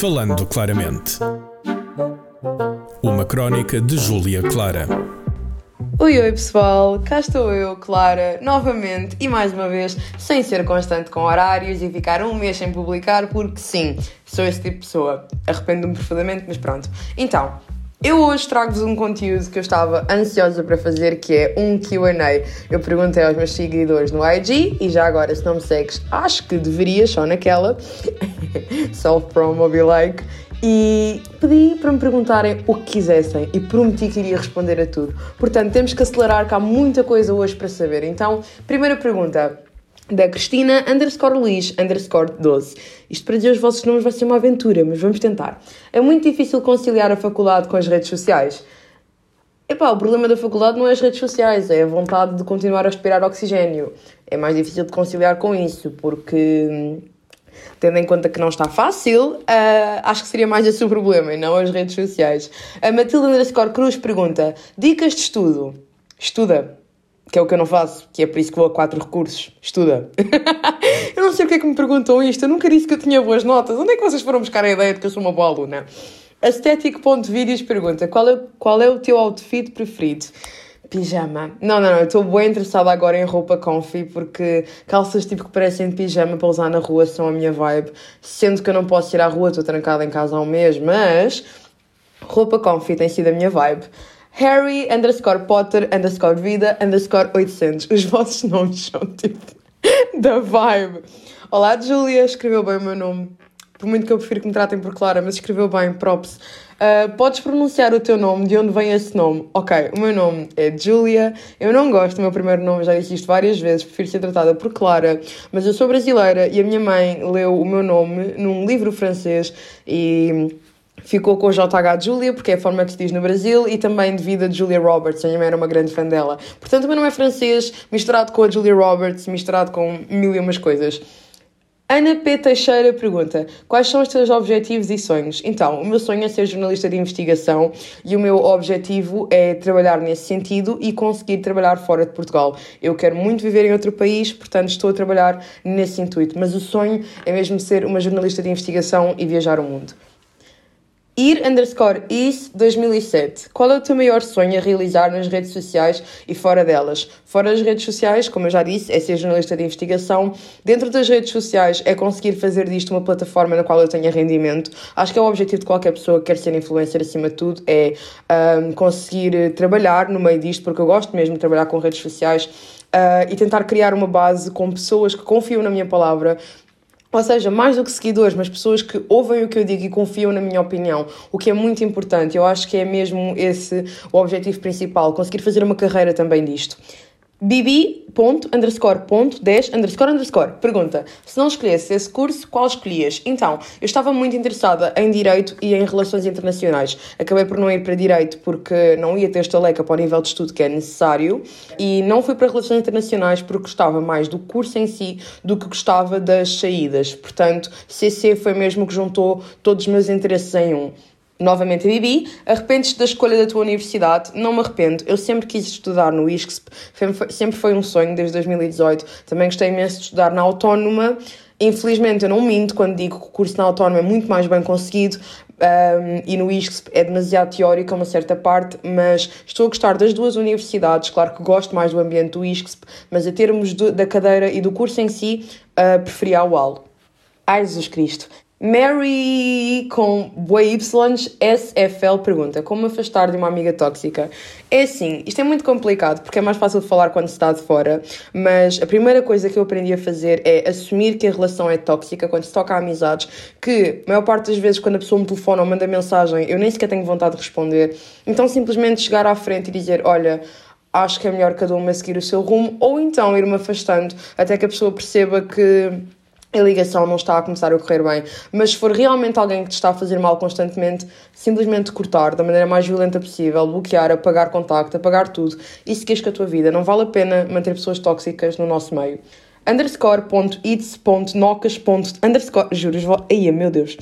Falando Claramente. Uma crónica de Júlia Clara. Oi, oi pessoal, cá estou eu, Clara, novamente e mais uma vez, sem ser constante com horários e ficar um mês sem publicar, porque sim, sou esse tipo de pessoa. Arrependo-me profundamente, mas pronto. Então, eu hoje trago-vos um conteúdo que eu estava ansiosa para fazer, que é um QA. Eu perguntei aos meus seguidores no IG e já agora, se não me segues, acho que deverias, só naquela, self-promo be like, e pedi para me perguntarem o que quisessem e prometi que iria responder a tudo. Portanto, temos que acelerar, que há muita coisa hoje para saber. Então, primeira pergunta da Cristina underscore Liz underscore 12. Isto para dizer os vossos nomes vai ser uma aventura, mas vamos tentar. É muito difícil conciliar a faculdade com as redes sociais. Epá, o problema da faculdade não é as redes sociais, é a vontade de continuar a respirar oxigênio. É mais difícil de conciliar com isso, porque tendo em conta que não está fácil, uh, acho que seria mais esse o problema e não as redes sociais. A Matilda underscore Cruz pergunta: Dicas de estudo? Estuda que é o que eu não faço, que é por isso que vou a quatro recursos. Estuda. eu não sei porque é que me perguntam isto, eu nunca disse que eu tinha boas notas. Onde é que vocês foram buscar a ideia de que eu sou uma boa aluna? Aesthetic.vídeos pergunta: qual é, qual é o teu outfit preferido? Pijama. Não, não, não, eu estou bem interessada agora em roupa comfy porque calças tipo que parecem de pijama para usar na rua são a minha vibe. Sendo que eu não posso ir à rua, estou trancada em casa há um mês, mas roupa comfy tem sido a minha vibe. Harry underscore Potter underscore vida underscore 800. Os vossos nomes são tipo da vibe. Olá, Julia, escreveu bem o meu nome. Por muito que eu prefiro que me tratem por Clara, mas escreveu bem, props. Uh, podes pronunciar o teu nome, de onde vem esse nome? Ok, o meu nome é Julia. Eu não gosto do meu primeiro nome, já disse isto várias vezes, prefiro ser tratada por Clara, mas eu sou brasileira e a minha mãe leu o meu nome num livro francês e ficou com o JH Julia, porque é a forma que se diz no Brasil, e também devido a Julia Roberts, a minha mãe era uma grande fã dela. Portanto, o meu nome é francês, misturado com a Julia Roberts, misturado com mil e umas coisas. Ana P. Teixeira pergunta: Quais são os teus objetivos e sonhos? Então, o meu sonho é ser jornalista de investigação e o meu objetivo é trabalhar nesse sentido e conseguir trabalhar fora de Portugal. Eu quero muito viver em outro país, portanto, estou a trabalhar nesse intuito. Mas o sonho é mesmo ser uma jornalista de investigação e viajar o mundo. Ir underscore is 2007. Qual é o teu maior sonho a realizar nas redes sociais e fora delas? Fora das redes sociais, como eu já disse, é ser jornalista de investigação. Dentro das redes sociais é conseguir fazer disto uma plataforma na qual eu tenha rendimento. Acho que é o objetivo de qualquer pessoa que quer ser influencer acima de tudo, é um, conseguir trabalhar no meio disto, porque eu gosto mesmo de trabalhar com redes sociais uh, e tentar criar uma base com pessoas que confiam na minha palavra, ou seja, mais do que seguidores, mas pessoas que ouvem o que eu digo e confiam na minha opinião, o que é muito importante. Eu acho que é mesmo esse o objetivo principal, conseguir fazer uma carreira também disto. Bibi.underscore.10 underscore underscore pergunta: se não escolhesse esse curso, qual escolhias? Então, eu estava muito interessada em Direito e em Relações Internacionais. Acabei por não ir para Direito porque não ia ter estaleca para o nível de estudo que é necessário e não fui para Relações Internacionais porque gostava mais do curso em si do que gostava das saídas. Portanto, CC foi mesmo que juntou todos os meus interesses em um. Novamente a Bibi, arrependes-te da escolha da tua universidade? Não me arrependo, eu sempre quis estudar no ISCSP, sempre foi um sonho desde 2018. Também gostei imenso de estudar na Autónoma. Infelizmente eu não minto quando digo que o curso na Autónoma é muito mais bem conseguido um, e no ISCSP é demasiado teórico a uma certa parte, mas estou a gostar das duas universidades. Claro que gosto mais do ambiente do ISCSP, mas a termos de, da cadeira e do curso em si, uh, preferia a UAL. Ai Jesus Cristo, Mary com YSFL pergunta: Como afastar de uma amiga tóxica? É assim, isto é muito complicado porque é mais fácil de falar quando se está de fora, mas a primeira coisa que eu aprendi a fazer é assumir que a relação é tóxica quando se toca a amizades, que a maior parte das vezes quando a pessoa me telefona ou manda mensagem eu nem sequer tenho vontade de responder, então simplesmente chegar à frente e dizer: Olha acho que é melhor cada uma seguir o seu rumo, ou então ir-me afastando até que a pessoa perceba que a ligação não está a começar a correr bem. Mas se for realmente alguém que te está a fazer mal constantemente, simplesmente cortar da maneira mais violenta possível, bloquear, apagar contacto, apagar tudo e seguires com a tua vida. Não vale a pena manter pessoas tóxicas no nosso meio. Underscore.its.nocas. Underscore. Juros. Ai, meu Deus.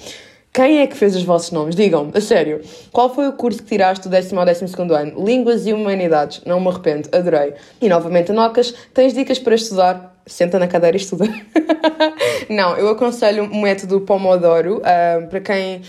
Quem é que fez os vossos nomes? Digam-me, a sério. Qual foi o curso que tiraste do décimo ao décimo segundo ano? Línguas e Humanidades. Não me arrependo, adorei. E novamente, Nocas, tens dicas para estudar? Senta na cadeira e estuda. não, eu aconselho o método Pomodoro uh, para quem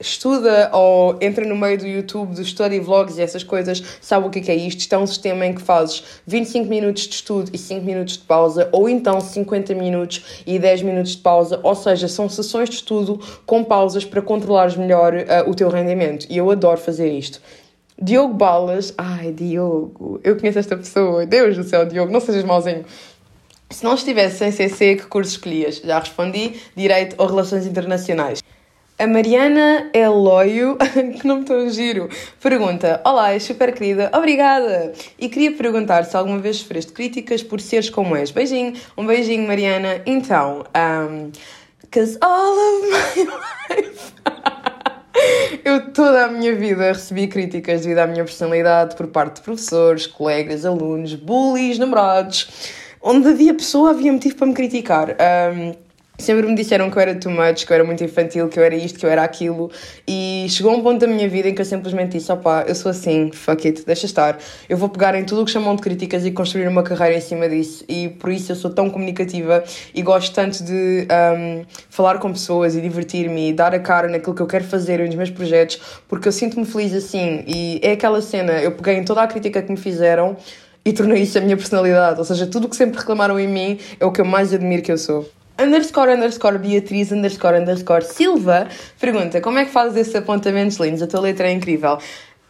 estuda ou entra no meio do YouTube dos study vlogs e essas coisas, sabe o que é isto? Isto é um sistema em que fazes 25 minutos de estudo e 5 minutos de pausa, ou então 50 minutos e 10 minutos de pausa, ou seja, são sessões de estudo com pausas para controlares melhor uh, o teu rendimento. E eu adoro fazer isto. Diogo Balas, ai Diogo, eu conheço esta pessoa, Deus do céu, Diogo, não sejas mauzinho. Se não estivesse sem CC, que curso escolhias? Já respondi, Direito ou Relações Internacionais. A Mariana Eloio, que não me tão giro, pergunta: Olá, és super querida, obrigada! E queria perguntar se alguma vez sofreste críticas por seres como és. Beijinho, um beijinho, Mariana. Então, um, cause all of my life. Eu toda a minha vida recebi críticas devido à minha personalidade por parte de professores, colegas, alunos, bullies, namorados. Onde havia pessoa, havia motivo para me criticar. Um, Sempre me disseram que eu era too much, que eu era muito infantil, que eu era isto, que eu era aquilo. E chegou um ponto da minha vida em que eu simplesmente disse: opá, eu sou assim, fuck it, deixa estar. Eu vou pegar em tudo o que chamam de críticas e construir uma carreira em cima disso. E por isso eu sou tão comunicativa e gosto tanto de um, falar com pessoas e divertir-me e dar a cara naquilo que eu quero fazer nos meus projetos, porque eu sinto-me feliz assim. E é aquela cena, eu peguei em toda a crítica que me fizeram e tornei isso a minha personalidade. Ou seja, tudo o que sempre reclamaram em mim é o que eu mais admiro que eu sou underscore underscore Beatriz underscore underscore Silva pergunta como é que fazes esses apontamentos lindos? A tua letra é incrível.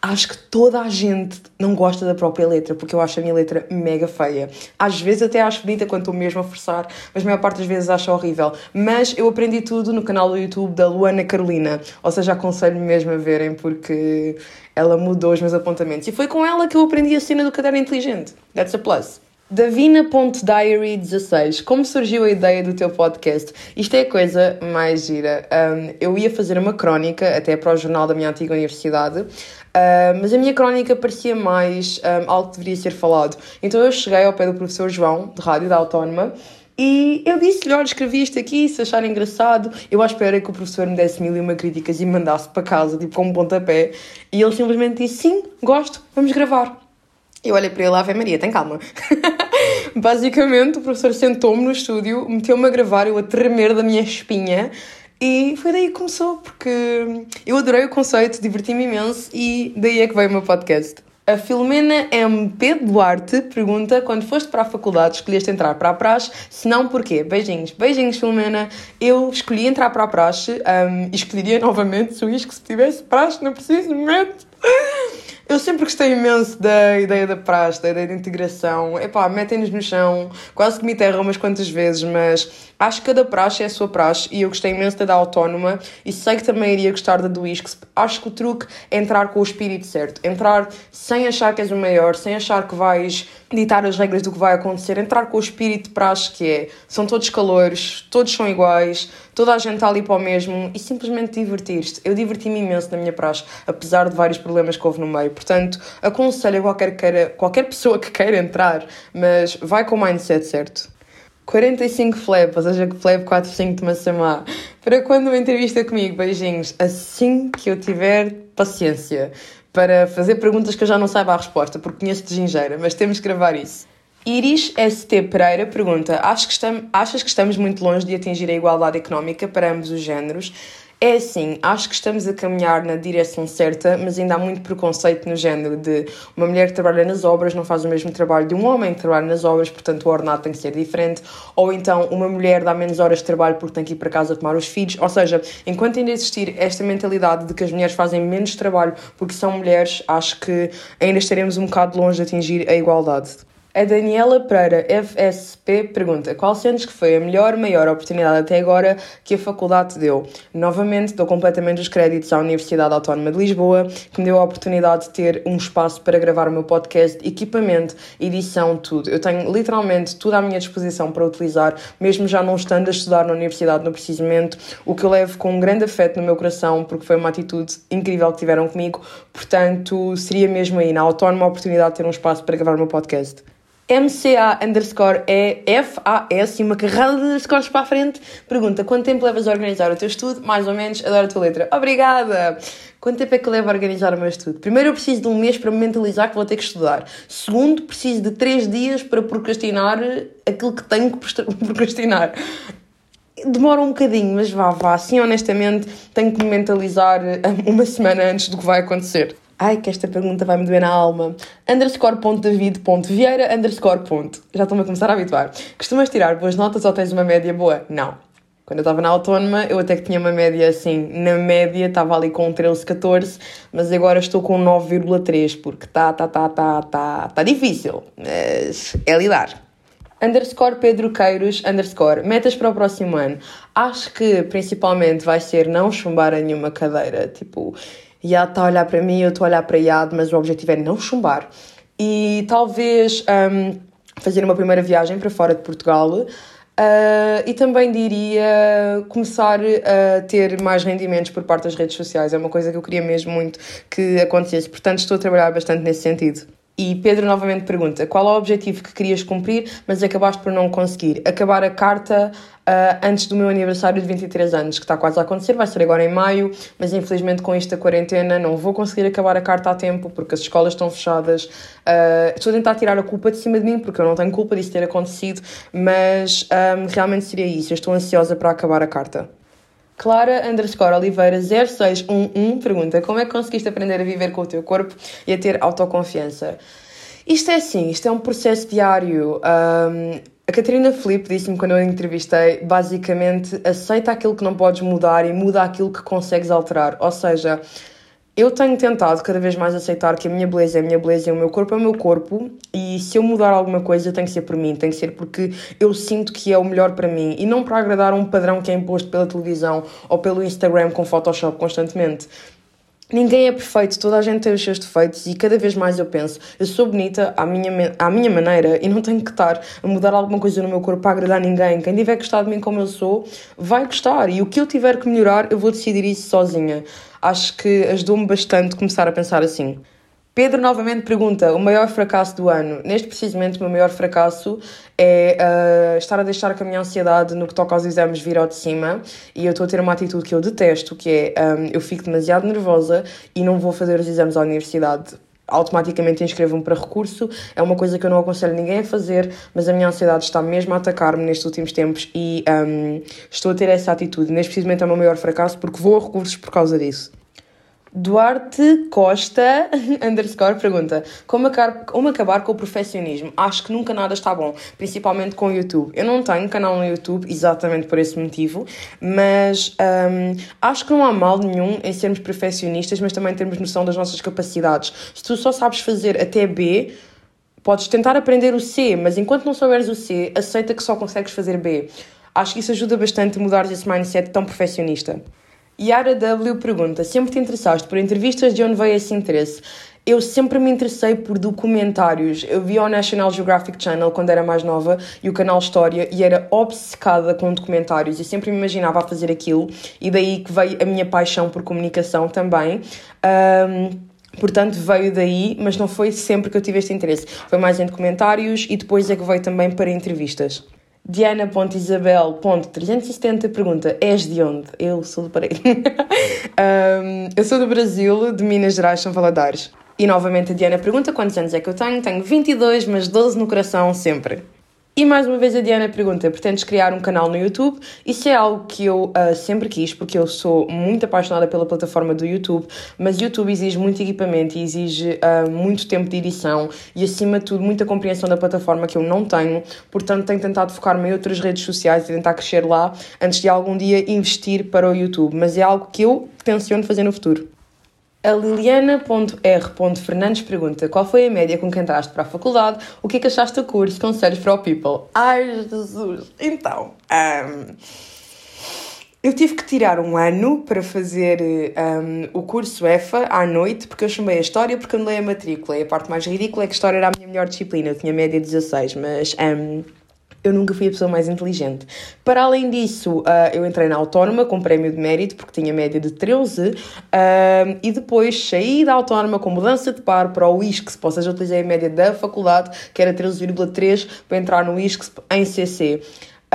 Acho que toda a gente não gosta da própria letra, porque eu acho a minha letra mega feia. Às vezes até acho bonita quando estou mesmo a forçar, mas a maior parte das vezes acho horrível. Mas eu aprendi tudo no canal do YouTube da Luana Carolina, ou seja, aconselho mesmo a verem, porque ela mudou os meus apontamentos. E foi com ela que eu aprendi a cena do caderno inteligente. That's a plus. Davina.diary16, como surgiu a ideia do teu podcast? Isto é a coisa mais gira. Um, eu ia fazer uma crónica, até para o jornal da minha antiga universidade, uh, mas a minha crónica parecia mais um, algo que deveria ser falado. Então eu cheguei ao pé do professor João, de rádio da Autónoma, e eu disse-lhe: Olha, escrevi isto aqui, se achar engraçado. Eu à espera que o professor me desse mil e uma críticas e me mandasse para casa, tipo, com um pontapé. E ele simplesmente disse: Sim, gosto, vamos gravar. Eu olhei para ele, Ave Maria, tem calma. Basicamente, o professor sentou-me no estúdio, meteu-me a gravar, eu a tremer da minha espinha, e foi daí que começou, porque eu adorei o conceito, diverti-me imenso, e daí é que veio o meu podcast. A Filomena MP Duarte pergunta: quando foste para a faculdade, escolheste entrar para a praxe? Se não, porquê? Beijinhos. Beijinhos, Filomena. Eu escolhi entrar para a praxe um, e escolheria novamente se o isco se tivesse praxe no preciso momento. Eu sempre gostei imenso da ideia da praxe, da ideia de integração. Epá, metem-nos no chão, quase que me enterram umas quantas vezes, mas acho que cada praxe é a sua praxe e eu gostei imenso da da autónoma e sei que também iria gostar da do ISCS. Acho que o truque é entrar com o espírito certo, entrar sem achar que és o maior, sem achar que vais ditar as regras do que vai acontecer, entrar com o espírito de praxe que é, são todos calores, todos são iguais, toda a gente está ali para o mesmo e simplesmente divertir-te. Eu diverti-me imenso na minha praxe, apesar de vários problemas que houve no meio. Portanto, aconselho a qualquer, queira, qualquer pessoa que queira entrar, mas vai com o mindset certo. 45 flap, ou seja, flap 45 de Massamá. Para quando uma entrevista comigo, beijinhos, assim que eu tiver paciência para fazer perguntas que eu já não saiba a resposta, porque conheço de gingeira, mas temos que gravar isso. Iris ST Pereira pergunta: Achas que estamos muito longe de atingir a igualdade económica para ambos os géneros? É assim, acho que estamos a caminhar na direção certa, mas ainda há muito preconceito no género de uma mulher que trabalha nas obras não faz o mesmo trabalho de um homem que trabalha nas obras, portanto o ordenado tem que ser diferente, ou então uma mulher dá menos horas de trabalho porque tem que ir para casa tomar os filhos, ou seja, enquanto ainda existir esta mentalidade de que as mulheres fazem menos trabalho porque são mulheres, acho que ainda estaremos um bocado longe de atingir a igualdade. A Daniela Pereira, FSP, pergunta: Qual sentes que foi a melhor, maior oportunidade até agora que a faculdade te deu? Novamente, dou completamente os créditos à Universidade Autónoma de Lisboa, que me deu a oportunidade de ter um espaço para gravar o meu podcast, equipamento, edição, tudo. Eu tenho literalmente tudo à minha disposição para utilizar, mesmo já não estando a estudar na universidade no precisamente, o que eu levo com um grande afeto no meu coração, porque foi uma atitude incrível que tiveram comigo. Portanto, seria mesmo aí, na Autónoma, a oportunidade de ter um espaço para gravar o meu podcast. MCA underscore EFAS e uma carrada de underscores para a frente pergunta quanto tempo levas a organizar o teu estudo? Mais ou menos, adoro a tua letra. Obrigada! Quanto tempo é que leva a organizar o meu estudo? Primeiro, eu preciso de um mês para me mentalizar que vou ter que estudar. Segundo, preciso de três dias para procrastinar aquilo que tenho que procrastinar. Demora um bocadinho, mas vá, vá. Assim, honestamente, tenho que me mentalizar uma semana antes do que vai acontecer. Ai, que esta pergunta vai-me doer na alma. Underscore ponto David ponto Vieira underscore ponto. Já estou-me a começar a habituar. Costumas tirar boas notas ou tens uma média boa? Não. Quando eu estava na autónoma, eu até que tinha uma média assim, na média estava ali com 13, 14, mas agora estou com 9,3, porque tá, tá, tá, tá, tá, tá difícil, mas é lidar. Underscore Pedro Queiros, underscore, metas para o próximo ano. Acho que principalmente vai ser não chumbar a nenhuma cadeira, tipo, Iad está a olhar para mim, eu estou a olhar para Iad, mas o objetivo é não chumbar. E talvez um, fazer uma primeira viagem para fora de Portugal. Uh, e também diria começar a ter mais rendimentos por parte das redes sociais. É uma coisa que eu queria mesmo muito que acontecesse. Portanto, estou a trabalhar bastante nesse sentido. E Pedro novamente pergunta: qual é o objetivo que querias cumprir, mas acabaste por não conseguir? Acabar a carta uh, antes do meu aniversário de 23 anos, que está quase a acontecer, vai ser agora em maio, mas infelizmente com esta quarentena não vou conseguir acabar a carta a tempo porque as escolas estão fechadas. Uh, estou a tentar tirar a culpa de cima de mim porque eu não tenho culpa disso ter acontecido, mas um, ah, realmente seria isso. Eu estou ansiosa para acabar a carta. Clara underscore Oliveira 0611 pergunta como é que conseguiste aprender a viver com o teu corpo e a ter autoconfiança? Isto é assim, isto é um processo diário. Um, a Catarina Felipe disse-me quando eu a entrevistei, basicamente, aceita aquilo que não podes mudar e muda aquilo que consegues alterar. Ou seja, eu tenho tentado cada vez mais aceitar que a minha beleza é a minha beleza e o meu corpo é o meu corpo, e se eu mudar alguma coisa tem que ser por mim, tem que ser porque eu sinto que é o melhor para mim e não para agradar um padrão que é imposto pela televisão ou pelo Instagram com Photoshop constantemente. Ninguém é perfeito, toda a gente tem os seus defeitos e cada vez mais eu penso, eu sou bonita à minha, à minha maneira e não tenho que estar a mudar alguma coisa no meu corpo para agradar ninguém. Quem tiver gostado de mim como eu sou, vai gostar e o que eu tiver que melhorar, eu vou decidir isso sozinha. Acho que ajudou-me bastante começar a pensar assim. Pedro novamente pergunta: o maior fracasso do ano? Neste precisamente, o meu maior fracasso é uh, estar a deixar que a minha ansiedade no que toca aos exames vir ao de cima e eu estou a ter uma atitude que eu detesto, que é um, eu fico demasiado nervosa e não vou fazer os exames à universidade automaticamente inscrevo-me para recurso. É uma coisa que eu não aconselho ninguém a fazer, mas a minha ansiedade está mesmo a atacar-me nestes últimos tempos e um, estou a ter essa atitude. Neste precisamente é o meu maior fracasso porque vou a recursos por causa disso. Duarte Costa, underscore, pergunta como acabar, como acabar com o perfeccionismo? Acho que nunca nada está bom, principalmente com o YouTube. Eu não tenho canal no YouTube exatamente por esse motivo, mas um, acho que não há mal nenhum em sermos perfeccionistas, mas também termos noção das nossas capacidades. Se tu só sabes fazer até B, podes tentar aprender o C, mas enquanto não souberes o C, aceita que só consegues fazer B. Acho que isso ajuda bastante a mudar esse mindset tão perfeccionista. Yara W pergunta: Sempre te interessaste por entrevistas? De onde veio esse interesse? Eu sempre me interessei por documentários. Eu via o National Geographic Channel quando era mais nova e o canal História e era obcecada com documentários e sempre me imaginava a fazer aquilo e daí que veio a minha paixão por comunicação também. Um, Portanto, veio daí, mas não foi sempre que eu tive este interesse. Foi mais em documentários e depois é que veio também para entrevistas. Diana.isabel.370 pergunta: És de onde? Eu sou do Paraíba. um, eu sou do Brasil, de Minas Gerais, São Valadares. E novamente a Diana pergunta quantos anos é que eu tenho. Tenho 22, mas 12 no coração sempre. E mais uma vez a Diana pergunta: pretendes criar um canal no YouTube? Isso é algo que eu uh, sempre quis, porque eu sou muito apaixonada pela plataforma do YouTube, mas YouTube exige muito equipamento e exige uh, muito tempo de edição e, acima de tudo, muita compreensão da plataforma que eu não tenho. Portanto, tenho tentado focar-me em outras redes sociais e tentar crescer lá antes de algum dia investir para o YouTube. Mas é algo que eu tenciono fazer no futuro. A Liliana.r.fernandes pergunta qual foi a média com que entraste para a faculdade, o que é que achaste do curso, conselhos para o people? Ai, Jesus! Então, um, eu tive que tirar um ano para fazer um, o curso EFA à noite, porque eu chamei a História porque anulei a matrícula. E a parte mais ridícula é que História era a minha melhor disciplina, eu tinha média 16, mas... Um, eu nunca fui a pessoa mais inteligente. Para além disso, uh, eu entrei na Autónoma com prémio de mérito, porque tinha média de 13, uh, e depois saí da Autónoma com mudança de par para o ISCSP, ou seja, utilizei a média da faculdade, que era 13,3, para entrar no ISCSP em CC.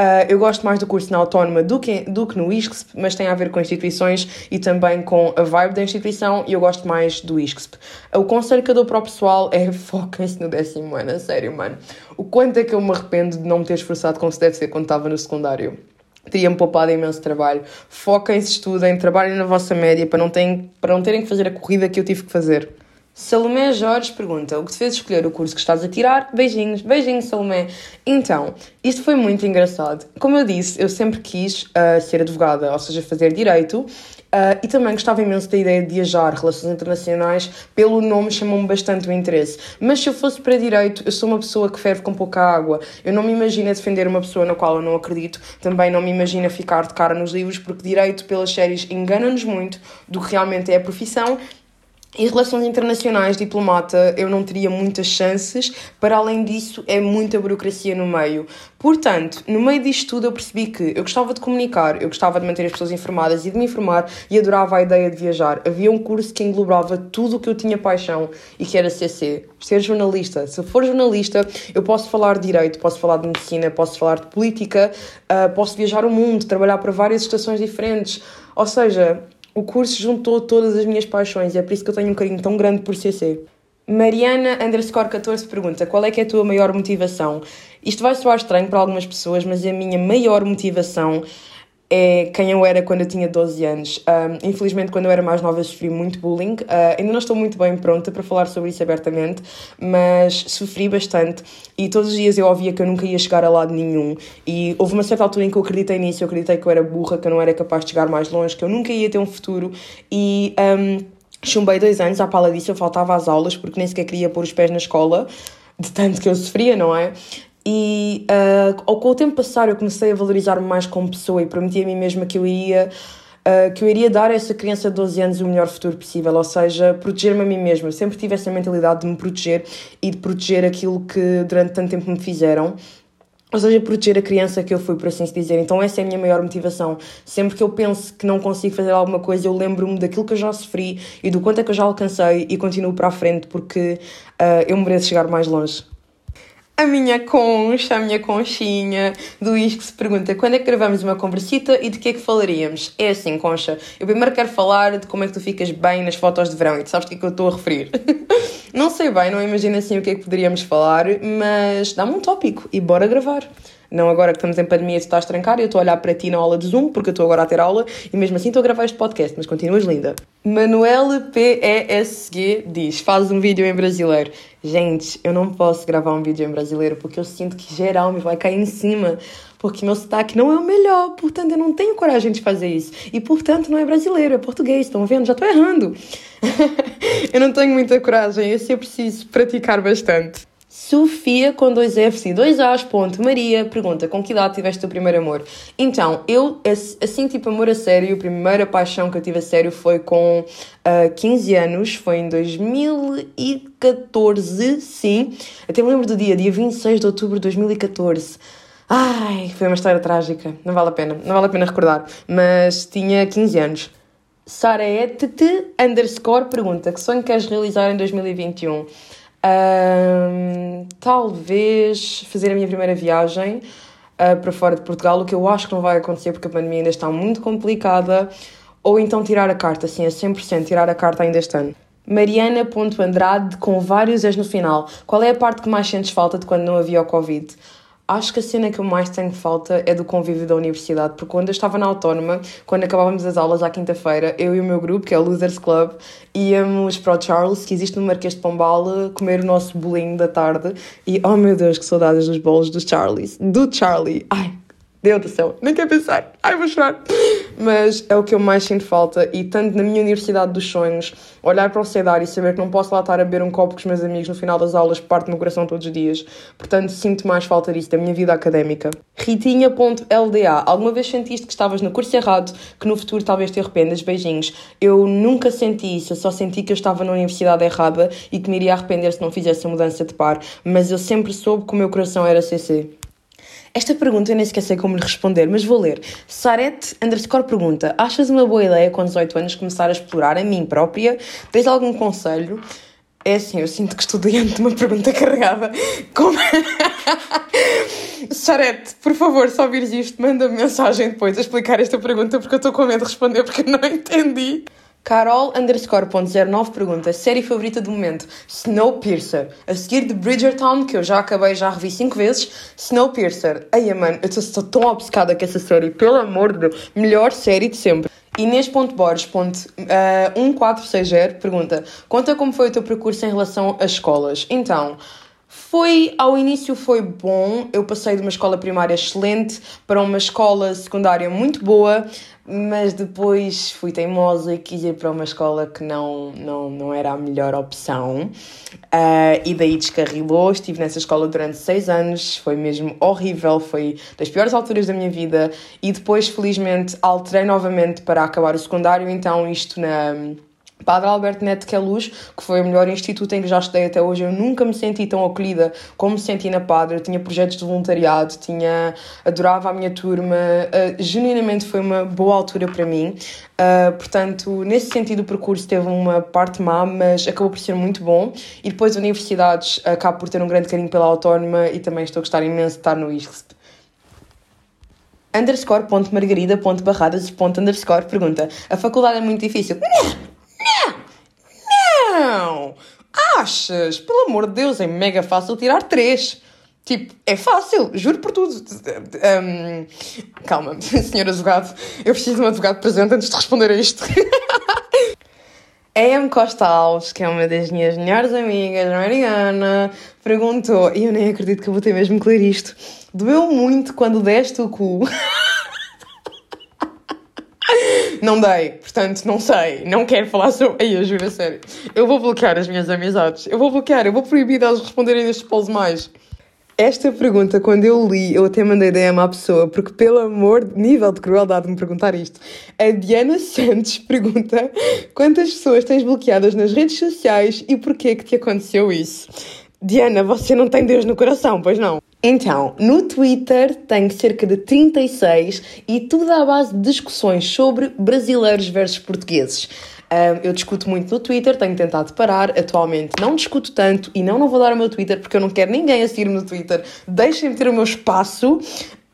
Uh, eu gosto mais do curso na Autónoma do que, do que no ISCSP, mas tem a ver com instituições e também com a vibe da instituição e eu gosto mais do ISCSP. O conselho que eu dou para o pessoal é foquem-se no décimo ano, a sério, mano. O quanto é que eu me arrependo de não me ter esforçado como se deve ser quando estava no secundário. Teria-me poupado imenso trabalho. Foquem-se, estudem, trabalhem na vossa média para não, terem, para não terem que fazer a corrida que eu tive que fazer. Salomé Jorge pergunta: O que te fez escolher o curso que estás a tirar? Beijinhos, beijinhos, Salomé. Então, isto foi muito engraçado. Como eu disse, eu sempre quis uh, ser advogada, ou seja, fazer direito. Uh, e também gostava imenso da ideia de viajar, relações internacionais, pelo nome chamou-me bastante o interesse. Mas se eu fosse para direito, eu sou uma pessoa que ferve com pouca água. Eu não me imagino defender uma pessoa na qual eu não acredito, também não me imagino ficar de cara nos livros, porque direito, pelas séries, engana-nos muito do que realmente é a profissão em relações internacionais, diplomata, eu não teria muitas chances. Para além disso, é muita burocracia no meio. Portanto, no meio disto tudo, eu percebi que eu gostava de comunicar, eu gostava de manter as pessoas informadas e de me informar e adorava a ideia de viajar. Havia um curso que englobava tudo o que eu tinha paixão e que era CC. Ser jornalista. Se for jornalista, eu posso falar de direito, posso falar de medicina, posso falar de política, uh, posso viajar o mundo, trabalhar para várias estações diferentes. Ou seja, o curso juntou todas as minhas paixões e é por isso que eu tenho um carinho tão grande por CC. Mariana underscore 14 pergunta qual é que é a tua maior motivação? Isto vai soar estranho para algumas pessoas, mas a minha maior motivação é quem eu era quando eu tinha 12 anos. Um, infelizmente, quando eu era mais nova, sofri muito bullying. Uh, ainda não estou muito bem pronta para falar sobre isso abertamente, mas sofri bastante e todos os dias eu ouvia que eu nunca ia chegar a lado nenhum. E houve uma certa altura em que eu acreditei nisso, eu acreditei que eu era burra, que eu não era capaz de chegar mais longe, que eu nunca ia ter um futuro. E. Um, chumbei dois anos à pala disso, eu faltava às aulas porque nem sequer queria pôr os pés na escola, de tanto que eu sofria, não é? E uh, ao com o tempo passar eu comecei a valorizar-me mais como pessoa e prometi a mim mesma que eu iria uh, que eu iria dar a essa criança de 12 anos o melhor futuro possível, ou seja, proteger-me a mim mesma. Eu sempre tive essa mentalidade de me proteger e de proteger aquilo que durante tanto tempo me fizeram. Ou seja, proteger a criança que eu fui, por assim se dizer. Então, essa é a minha maior motivação. Sempre que eu penso que não consigo fazer alguma coisa, eu lembro-me daquilo que eu já sofri e do quanto é que eu já alcancei e continuo para a frente porque uh, eu mereço chegar mais longe a minha concha, a minha conchinha do Isque se pergunta quando é que gravamos uma conversita e de que é que falaríamos. É assim, concha, eu primeiro quero falar de como é que tu ficas bem nas fotos de verão e tu sabes o que é que eu estou a referir. não sei bem, não imagino assim o que é que poderíamos falar, mas dá-me um tópico e bora gravar. Não agora que estamos em pandemia tu estás trancar e eu estou a olhar para ti na aula de Zoom, porque eu estou agora a ter aula e mesmo assim estou a gravar este podcast, mas continuas linda. Manuel PESG diz: faz um vídeo em brasileiro. Gente, eu não posso gravar um vídeo em brasileiro porque eu sinto que geral me vai cair em cima. Porque meu sotaque não é o melhor, portanto eu não tenho coragem de fazer isso. E portanto não é brasileiro, é português, estão vendo? Já estou errando. eu não tenho muita coragem, esse eu preciso praticar bastante. Sofia com dois Fs e dois As, ponto, Maria, pergunta, com que idade tiveste o primeiro amor? Então, eu, assim, tipo, amor a sério, a primeira paixão que eu tive a sério foi com uh, ah, 15 anos, foi em 2014, sim. Até me lembro do dia, dia 26 de outubro de 2014. Ai, foi uma história trágica, não vale a pena, não vale a pena recordar, mas tinha 15 anos. Saraetete underscore pergunta, que sonho queres realizar em 2021? Um, talvez fazer a minha primeira viagem uh, para fora de Portugal, o que eu acho que não vai acontecer porque a pandemia ainda está muito complicada, ou então tirar a carta, assim, a 100%, tirar a carta ainda este ano. Mariana.andrade com vários es no final. Qual é a parte que mais sentes falta de quando não havia o Covid? Acho que a cena que eu mais tenho falta é do convívio da universidade, porque quando eu estava na Autónoma, quando acabávamos as aulas à quinta-feira, eu e o meu grupo, que é o Losers Club, íamos para o Charles, que existe no Marquês de Pombal, comer o nosso bolinho da tarde. E, oh meu Deus, que saudades dos bolos dos Charlies. Do Charlie. Ai, Deus do céu, nem quero pensar. Ai, vou chorar. Mas é o que eu mais sinto falta. E tanto na minha Universidade dos Sonhos, olhar para o cedário e saber que não posso lá estar a beber um copo com os meus amigos no final das aulas parte no coração todos os dias. Portanto, sinto mais falta disso, da minha vida académica. Ritinha.lda. Alguma vez sentiste que estavas no curso errado, que no futuro talvez te arrependas? Beijinhos. Eu nunca senti isso. Eu só senti que eu estava na universidade errada e que me iria arrepender se não fizesse a mudança de par. Mas eu sempre soube que o meu coração era CC. Esta pergunta eu nem esqueci como lhe responder, mas vou ler. Sarete underscore pergunta: Achas uma boa ideia com 18 anos começar a explorar a mim própria? Tens algum conselho? É assim, eu sinto que estou diante de uma pergunta carregada. Como. Sarete, por favor, se ouvires isto, manda-me mensagem depois a explicar esta pergunta porque eu estou com medo de responder porque eu não entendi. Carol underscore ponto 09 pergunta Série favorita do momento? Snowpiercer. A seguir de Bridgerton, que eu já acabei, já revi 5 vezes Snowpiercer. Ai, mano, eu estou tão obcecada com essa série Pelo amor de Deus. Melhor série de sempre. Inês.borges.1460 pergunta Conta como foi o teu percurso em relação às escolas. Então... Foi, ao início foi bom, eu passei de uma escola primária excelente para uma escola secundária muito boa, mas depois fui teimosa e quis ir para uma escola que não, não, não era a melhor opção. Uh, e daí descarrilou, estive nessa escola durante seis anos, foi mesmo horrível, foi das piores alturas da minha vida. E depois, felizmente, alterei novamente para acabar o secundário, então isto na Padre Alberto Neto Queluz, que foi o melhor instituto em que já estudei até hoje, eu nunca me senti tão acolhida como me senti na Padre. Eu tinha projetos de voluntariado, tinha, adorava a minha turma, uh, genuinamente foi uma boa altura para mim. Uh, portanto, nesse sentido, o percurso teve uma parte má, mas acabou por ser muito bom. E depois, universidades, acabo por ter um grande carinho pela autónoma e também estou a gostar imenso de estar no ISCSP underscore ponto margarida ponto barradas ponto underscore pergunta a faculdade é muito difícil não! Achas? Pelo amor de Deus, é mega fácil tirar três. Tipo, é fácil, juro por tudo. Um, calma, senhor advogado, eu preciso de um advogado presente antes de responder a isto. A M. Costa Alves, que é uma das minhas melhores amigas, Mariana, perguntou, e eu nem acredito que eu vou ter mesmo que ler isto. Doeu muito quando deste o cu. Não dei, portanto, não sei, não quero falar sobre. Aí, eu juro a sério. Eu vou bloquear as minhas amizades. Eu vou bloquear, eu vou proibir delas responderem nestes polos mais. Esta pergunta, quando eu li, eu até mandei DM à pessoa, porque pelo amor, nível de crueldade de me perguntar isto. A Diana Santos pergunta quantas pessoas tens bloqueadas nas redes sociais e porquê que te aconteceu isso? Diana, você não tem Deus no coração, pois não? Então, no Twitter tenho cerca de 36 e tudo à base de discussões sobre brasileiros versus portugueses. eu discuto muito no Twitter, tenho tentado parar. Atualmente não discuto tanto e não, não vou dar o meu Twitter porque eu não quero ninguém a seguir-me no Twitter. Deixem-me ter o meu espaço.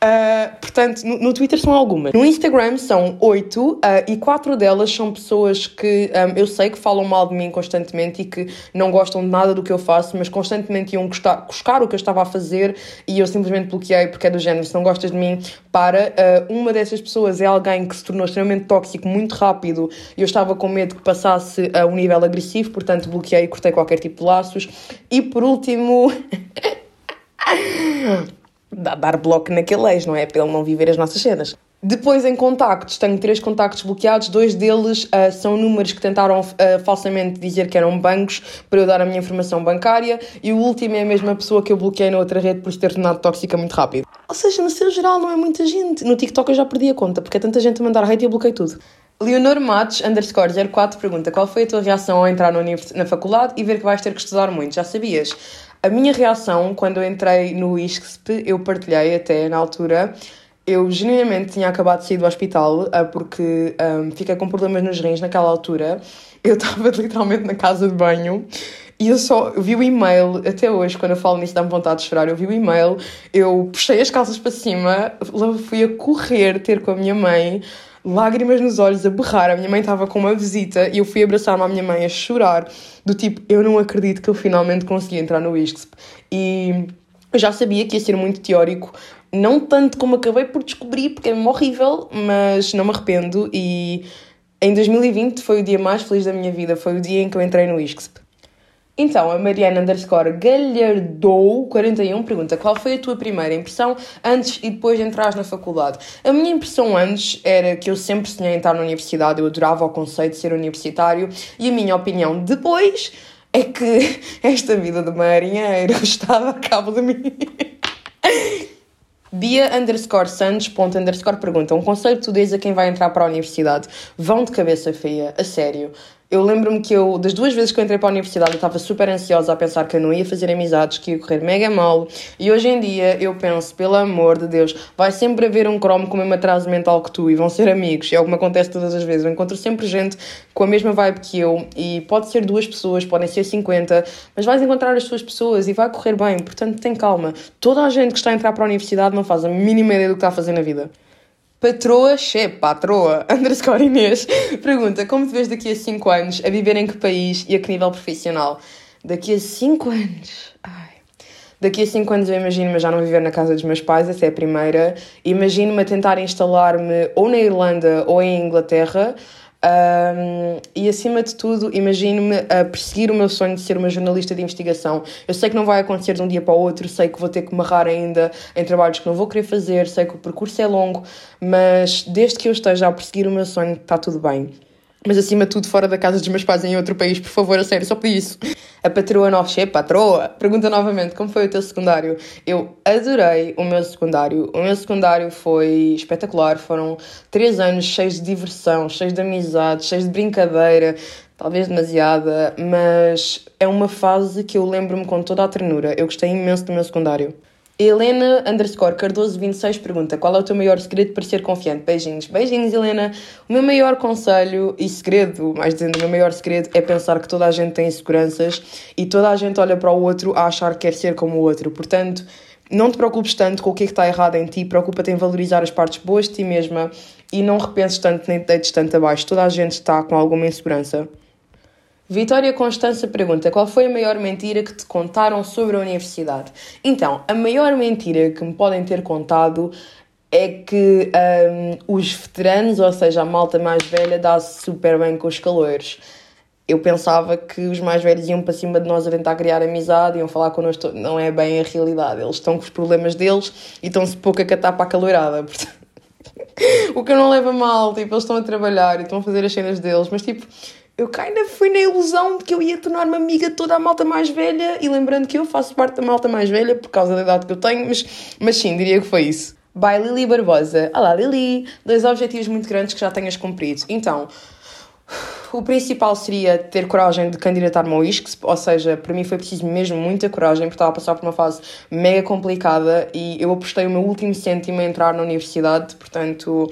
Uh, portanto, no, no, Twitter são algumas. No Instagram são oito uh, e quatro delas são pessoas que um, eu sei que falam mal de mim constantemente e que não gostam de nada do que eu faço, mas constantemente iam gostar, buscar o que eu estava a fazer e eu simplesmente bloqueei porque é do género, se não gostas de mim, para. Uh, uma dessas pessoas é alguém que se tornou extremamente tóxico muito rápido e eu estava com medo que passasse a um nível agressivo, portanto bloqueei e cortei qualquer tipo de laços. E por último. dar bloco naquele ex, não é? Para ele não viver as nossas cenas. Depois, em contactos, tenho três contactos bloqueados. Dois deles uh, são números que tentaram uh, falsamente dizer que eram bancos para eu dar a minha informação bancária. E o último é a mesma pessoa que eu bloqueei na outra rede por ter tornado tóxica muito rápido. Ou seja, no seu geral, não é muita gente. No TikTok eu já perdi a conta, porque é tanta gente a mandar hate e eu bloqueei tudo. Leonor Matos, underscore 04, pergunta qual foi a tua reação ao entrar na faculdade e ver que vais ter que estudar muito? Já sabias? A minha reação quando eu entrei no ISCSP, eu partilhei até na altura, eu genuinamente tinha acabado de sair do hospital ah, porque um, fiquei com problemas nos rins naquela altura. Eu estava literalmente na casa de banho e eu só eu vi o e-mail, até hoje, quando eu falo nisso, dá-me vontade de chorar. Eu vi o e-mail, eu puxei as calças para cima, fui a correr ter com a minha mãe lágrimas nos olhos, a berrar. A minha mãe estava com uma visita e eu fui abraçar-me à minha mãe a chorar, do tipo, eu não acredito que eu finalmente consegui entrar no ISCSP. E eu já sabia que ia ser muito teórico, não tanto como acabei por descobrir, porque é horrível, mas não me arrependo. E em 2020 foi o dia mais feliz da minha vida, foi o dia em que eu entrei no ISCSP. Então, a Mariana underscore Galhardou 41 pergunta qual foi a tua primeira impressão antes e depois de entrar na faculdade? A minha impressão antes era que eu sempre sonhei em estar na universidade, eu adorava o conceito de ser universitário e a minha opinião depois é que esta vida de marinheiro estava a cabo de mim. Bia underscore Santos ponto underscore pergunta um conselho que tu dizes a quem vai entrar para a universidade vão de cabeça feia, a sério Eu lembro-me que eu, das duas vezes que eu entrei para a universidade, eu estava super ansiosa a pensar que eu não ia fazer amizades, que ia correr mega mal. E hoje em dia eu penso, pelo amor de Deus, vai sempre haver um cromo com o mesmo atraso mental que tu e vão ser amigos. É o que me acontece todas as vezes. Eu encontro sempre gente com a mesma vibe que eu e pode ser duas pessoas, podem ser 50, mas vais encontrar as tuas pessoas e vai correr bem. Portanto, tem calma. Toda a gente que está a entrar para a universidade não faz a mínima ideia do que está a fazer na vida. Patroa, che, patroa, underscore Inês, pergunta como te vês daqui a 5 anos, a viver em que país e a que nível profissional? Daqui a 5 anos, ai. Daqui a 5 anos eu imagino-me já não viver na casa dos meus pais, essa é a primeira. Imagino-me a tentar instalar-me ou na Irlanda ou em Inglaterra, um, e acima de tudo, imagino-me a perseguir o meu sonho de ser uma jornalista de investigação. Eu sei que não vai acontecer de um dia para o outro, sei que vou ter que marrar ainda em trabalhos que não vou querer fazer, sei que o percurso é longo, mas desde que eu esteja a perseguir o meu sonho, está tudo bem. Mas acima de tudo, fora da casa dos meus pais em outro país, por favor, a sério, só por isso. A patroa Noche, patroa, pergunta novamente como foi o teu secundário. Eu adorei o meu secundário. O meu secundário foi espetacular. Foram três anos cheios de diversão, cheios de amizade, cheios de brincadeira. Talvez demasiada, mas é uma fase que eu lembro-me com toda a ternura. Eu gostei imenso do meu secundário. Helena underscore Cardoso 26 pergunta qual é o teu maior segredo para ser confiante? Beijinhos. Beijinhos, Helena. O meu maior conselho e segredo, mais dizendo, o meu maior segredo é pensar que toda a gente tem inseguranças e toda a gente olha para o outro a achar que quer ser como o outro. Portanto, não te preocupes tanto com o que é que está errado em ti, preocupa-te em valorizar as partes boas de ti mesma e não repenses tanto nem te deites tanto abaixo. Toda a gente está com alguma insegurança. Vitória Constança pergunta qual foi a maior mentira que te contaram sobre a universidade? Então, a maior mentira que me podem ter contado é que um, os veteranos, ou seja, a malta mais velha, dá-se super bem com os calores. Eu pensava que os mais velhos iam para cima de nós a tentar criar amizade, iam falar connosco. Não é bem a realidade. Eles estão com os problemas deles e estão-se pouco a catar para a calorada. o que eu não leva mal, tipo, eles estão a trabalhar e estão a fazer as cenas deles, mas tipo, eu ainda fui na ilusão de que eu ia tornar-me amiga de toda a malta mais velha e lembrando que eu faço parte da malta mais velha por causa da idade que eu tenho, mas, mas sim, diria que foi isso. By Lili Barbosa. Olá, Lili! Dois objetivos muito grandes que já tenhas cumprido. Então, o principal seria ter coragem de candidatar-me ao ISCS, ou seja, para mim foi preciso mesmo muita coragem, porque estava a passar por uma fase mega complicada e eu apostei o meu último cêntimo a entrar na universidade, portanto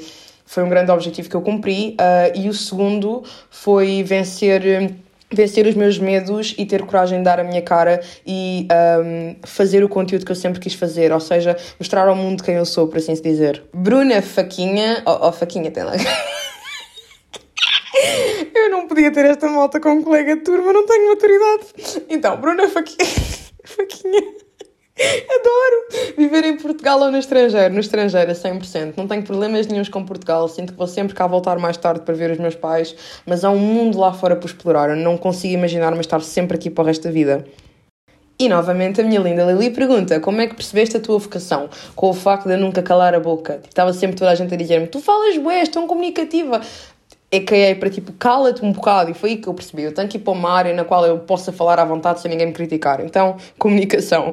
foi um grande objetivo que eu cumpri. Uh, e o segundo foi vencer vencer os meus medos e ter coragem de dar a minha cara e um, fazer o conteúdo que eu sempre quis fazer, ou seja, mostrar ao mundo quem eu sou, por assim se dizer. Bruna Faquinha, oh, oh Faquinha, tem lá. eu não podia ter esta malta com um colega de turma, não tenho maturidade. Então, Bruna Faquinha. Faquinha. Adoro viver em Portugal ou no estrangeiro. No estrangeiro, a 100%. Não tenho problemas nenhums com Portugal. Sinto que vou sempre cá voltar mais tarde para ver os meus pais. Mas há um mundo lá fora para explorar. Eu não consigo imaginar-me estar sempre aqui para o resto da vida. E novamente a minha linda Lili pergunta como é que percebeste a tua vocação com o facto de eu nunca calar a boca. Estava sempre toda a gente a dizer-me tu falas bué, és tão comunicativa. É que é para tipo, cala-te um bocado e foi aí que eu percebi. Eu tenho que ir para uma área na qual eu possa falar à vontade sem ninguém me criticar. Então, comunicação.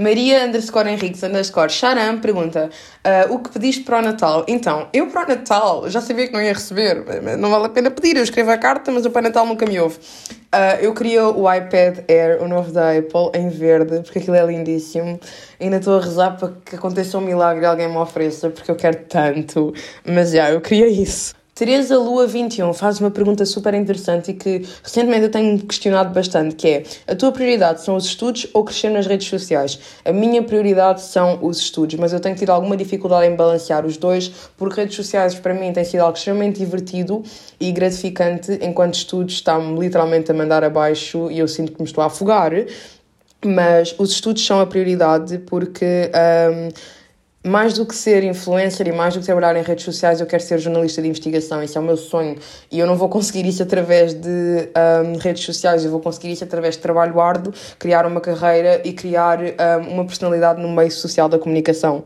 Maria underscore Henriques underscore Charam pergunta uh, o que pediste para o Natal? Então, eu para o Natal já sabia que não ia receber, não vale a pena pedir, eu escrevo a carta, mas o para Natal nunca me ouve. Uh, eu queria o iPad Air, o novo da Apple, em verde, porque aquilo é lindíssimo. Ainda estou a rezar para que aconteça um milagre e alguém me ofereça, porque eu quero tanto. Mas já, eu queria isso. Teresa Lua 21 faz uma pergunta super interessante e que recentemente eu tenho questionado bastante, que é a tua prioridade são os estudos ou crescer nas redes sociais? A minha prioridade são os estudos, mas eu tenho tido alguma dificuldade em balancear os dois, porque redes sociais para mim tem sido algo extremamente divertido e gratificante, enquanto estudos está-me literalmente a mandar abaixo e eu sinto que me estou a afogar. Mas os estudos são a prioridade porque... Um, mais do que ser influencer e mais do que trabalhar em redes sociais, eu quero ser jornalista de investigação. Esse é o meu sonho. E eu não vou conseguir isso através de um, redes sociais, eu vou conseguir isso através de trabalho árduo, criar uma carreira e criar um, uma personalidade no meio social da comunicação.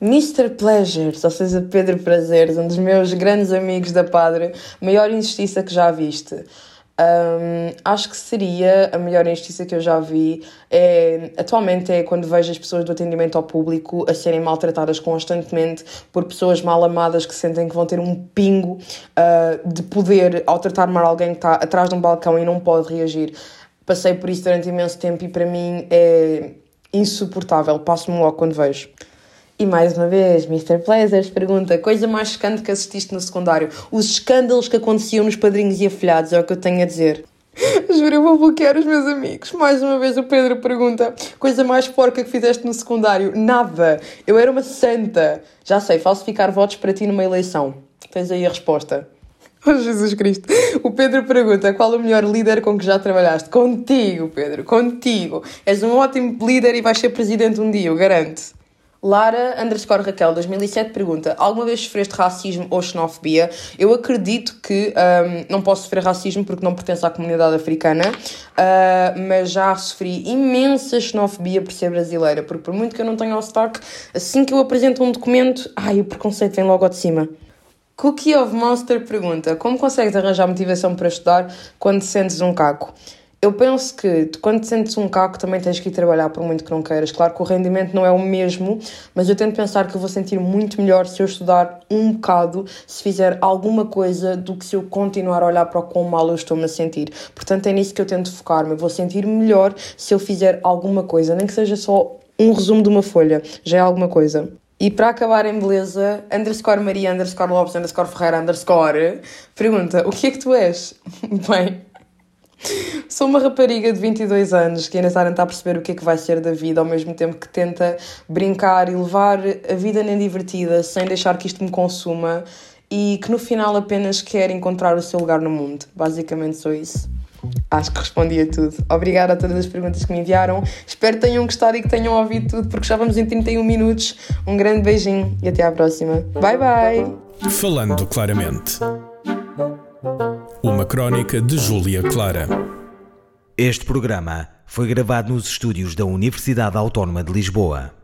Mr. Pleasures, ou seja, Pedro Prazeres, um dos meus grandes amigos da Padre, maior injustiça que já viste. Um, acho que seria a melhor injustiça que eu já vi. É, atualmente é quando vejo as pessoas do atendimento ao público a serem maltratadas constantemente por pessoas mal amadas que sentem que vão ter um pingo uh, de poder ao tratar mal alguém que está atrás de um balcão e não pode reagir. Passei por isso durante imenso tempo e para mim é insuportável. Passo-me logo quando vejo. E mais uma vez, Mr. Pleasures pergunta: coisa mais chocante que assististe no secundário? Os escândalos que aconteciam nos padrinhos e afilhados, é o que eu tenho a dizer. Juro, eu vou bloquear os meus amigos. Mais uma vez o Pedro pergunta: coisa mais porca que fizeste no secundário? Nada. Eu era uma santa. Já sei, falsificar votos para ti numa eleição. Tens aí a resposta. Oh, Jesus Cristo. O Pedro pergunta qual o melhor líder com que já trabalhaste? Contigo, Pedro, contigo. És um ótimo líder e vais ser presidente um dia, eu garanto. Lara underscore Raquel 2007 pergunta: Alguma vez sofreste racismo ou xenofobia? Eu acredito que um, não posso sofrer racismo porque não pertenço à comunidade africana, uh, mas já sofri imensa xenofobia por ser brasileira, porque por muito que eu não tenha o sotaque, assim que eu apresento um documento, ai, o preconceito vem logo de cima. Cookie of Monster pergunta: Como consegues arranjar motivação para estudar quando sentes um caco? Eu penso que quando sentes um caco também tens que ir trabalhar por muito que não queiras. Claro que o rendimento não é o mesmo, mas eu tento pensar que eu vou sentir muito melhor se eu estudar um bocado, se fizer alguma coisa, do que se eu continuar a olhar para o quão mal eu estou-me a sentir. Portanto, é nisso que eu tento focar-me. Eu vou sentir melhor se eu fizer alguma coisa, nem que seja só um resumo de uma folha, já é alguma coisa. E para acabar em beleza, underscore Maria, underscore Lopes, underscore Ferreira, underscore, pergunta, o que é que tu és? Bem, Sou uma rapariga de 22 anos que ainda está a tentar perceber o que é que vai ser da vida, ao mesmo tempo que tenta brincar e levar a vida nem divertida, sem deixar que isto me consuma e que no final apenas quer encontrar o seu lugar no mundo. Basicamente sou isso. Acho que respondi a tudo. Obrigada a todas as perguntas que me enviaram. Espero que tenham gostado e que tenham ouvido tudo, porque já vamos em 31 minutos. Um grande beijinho e até à próxima. Bye bye! Falando claramente. Uma crónica de Júlia Clara. Este programa foi gravado nos estúdios da Universidade Autónoma de Lisboa.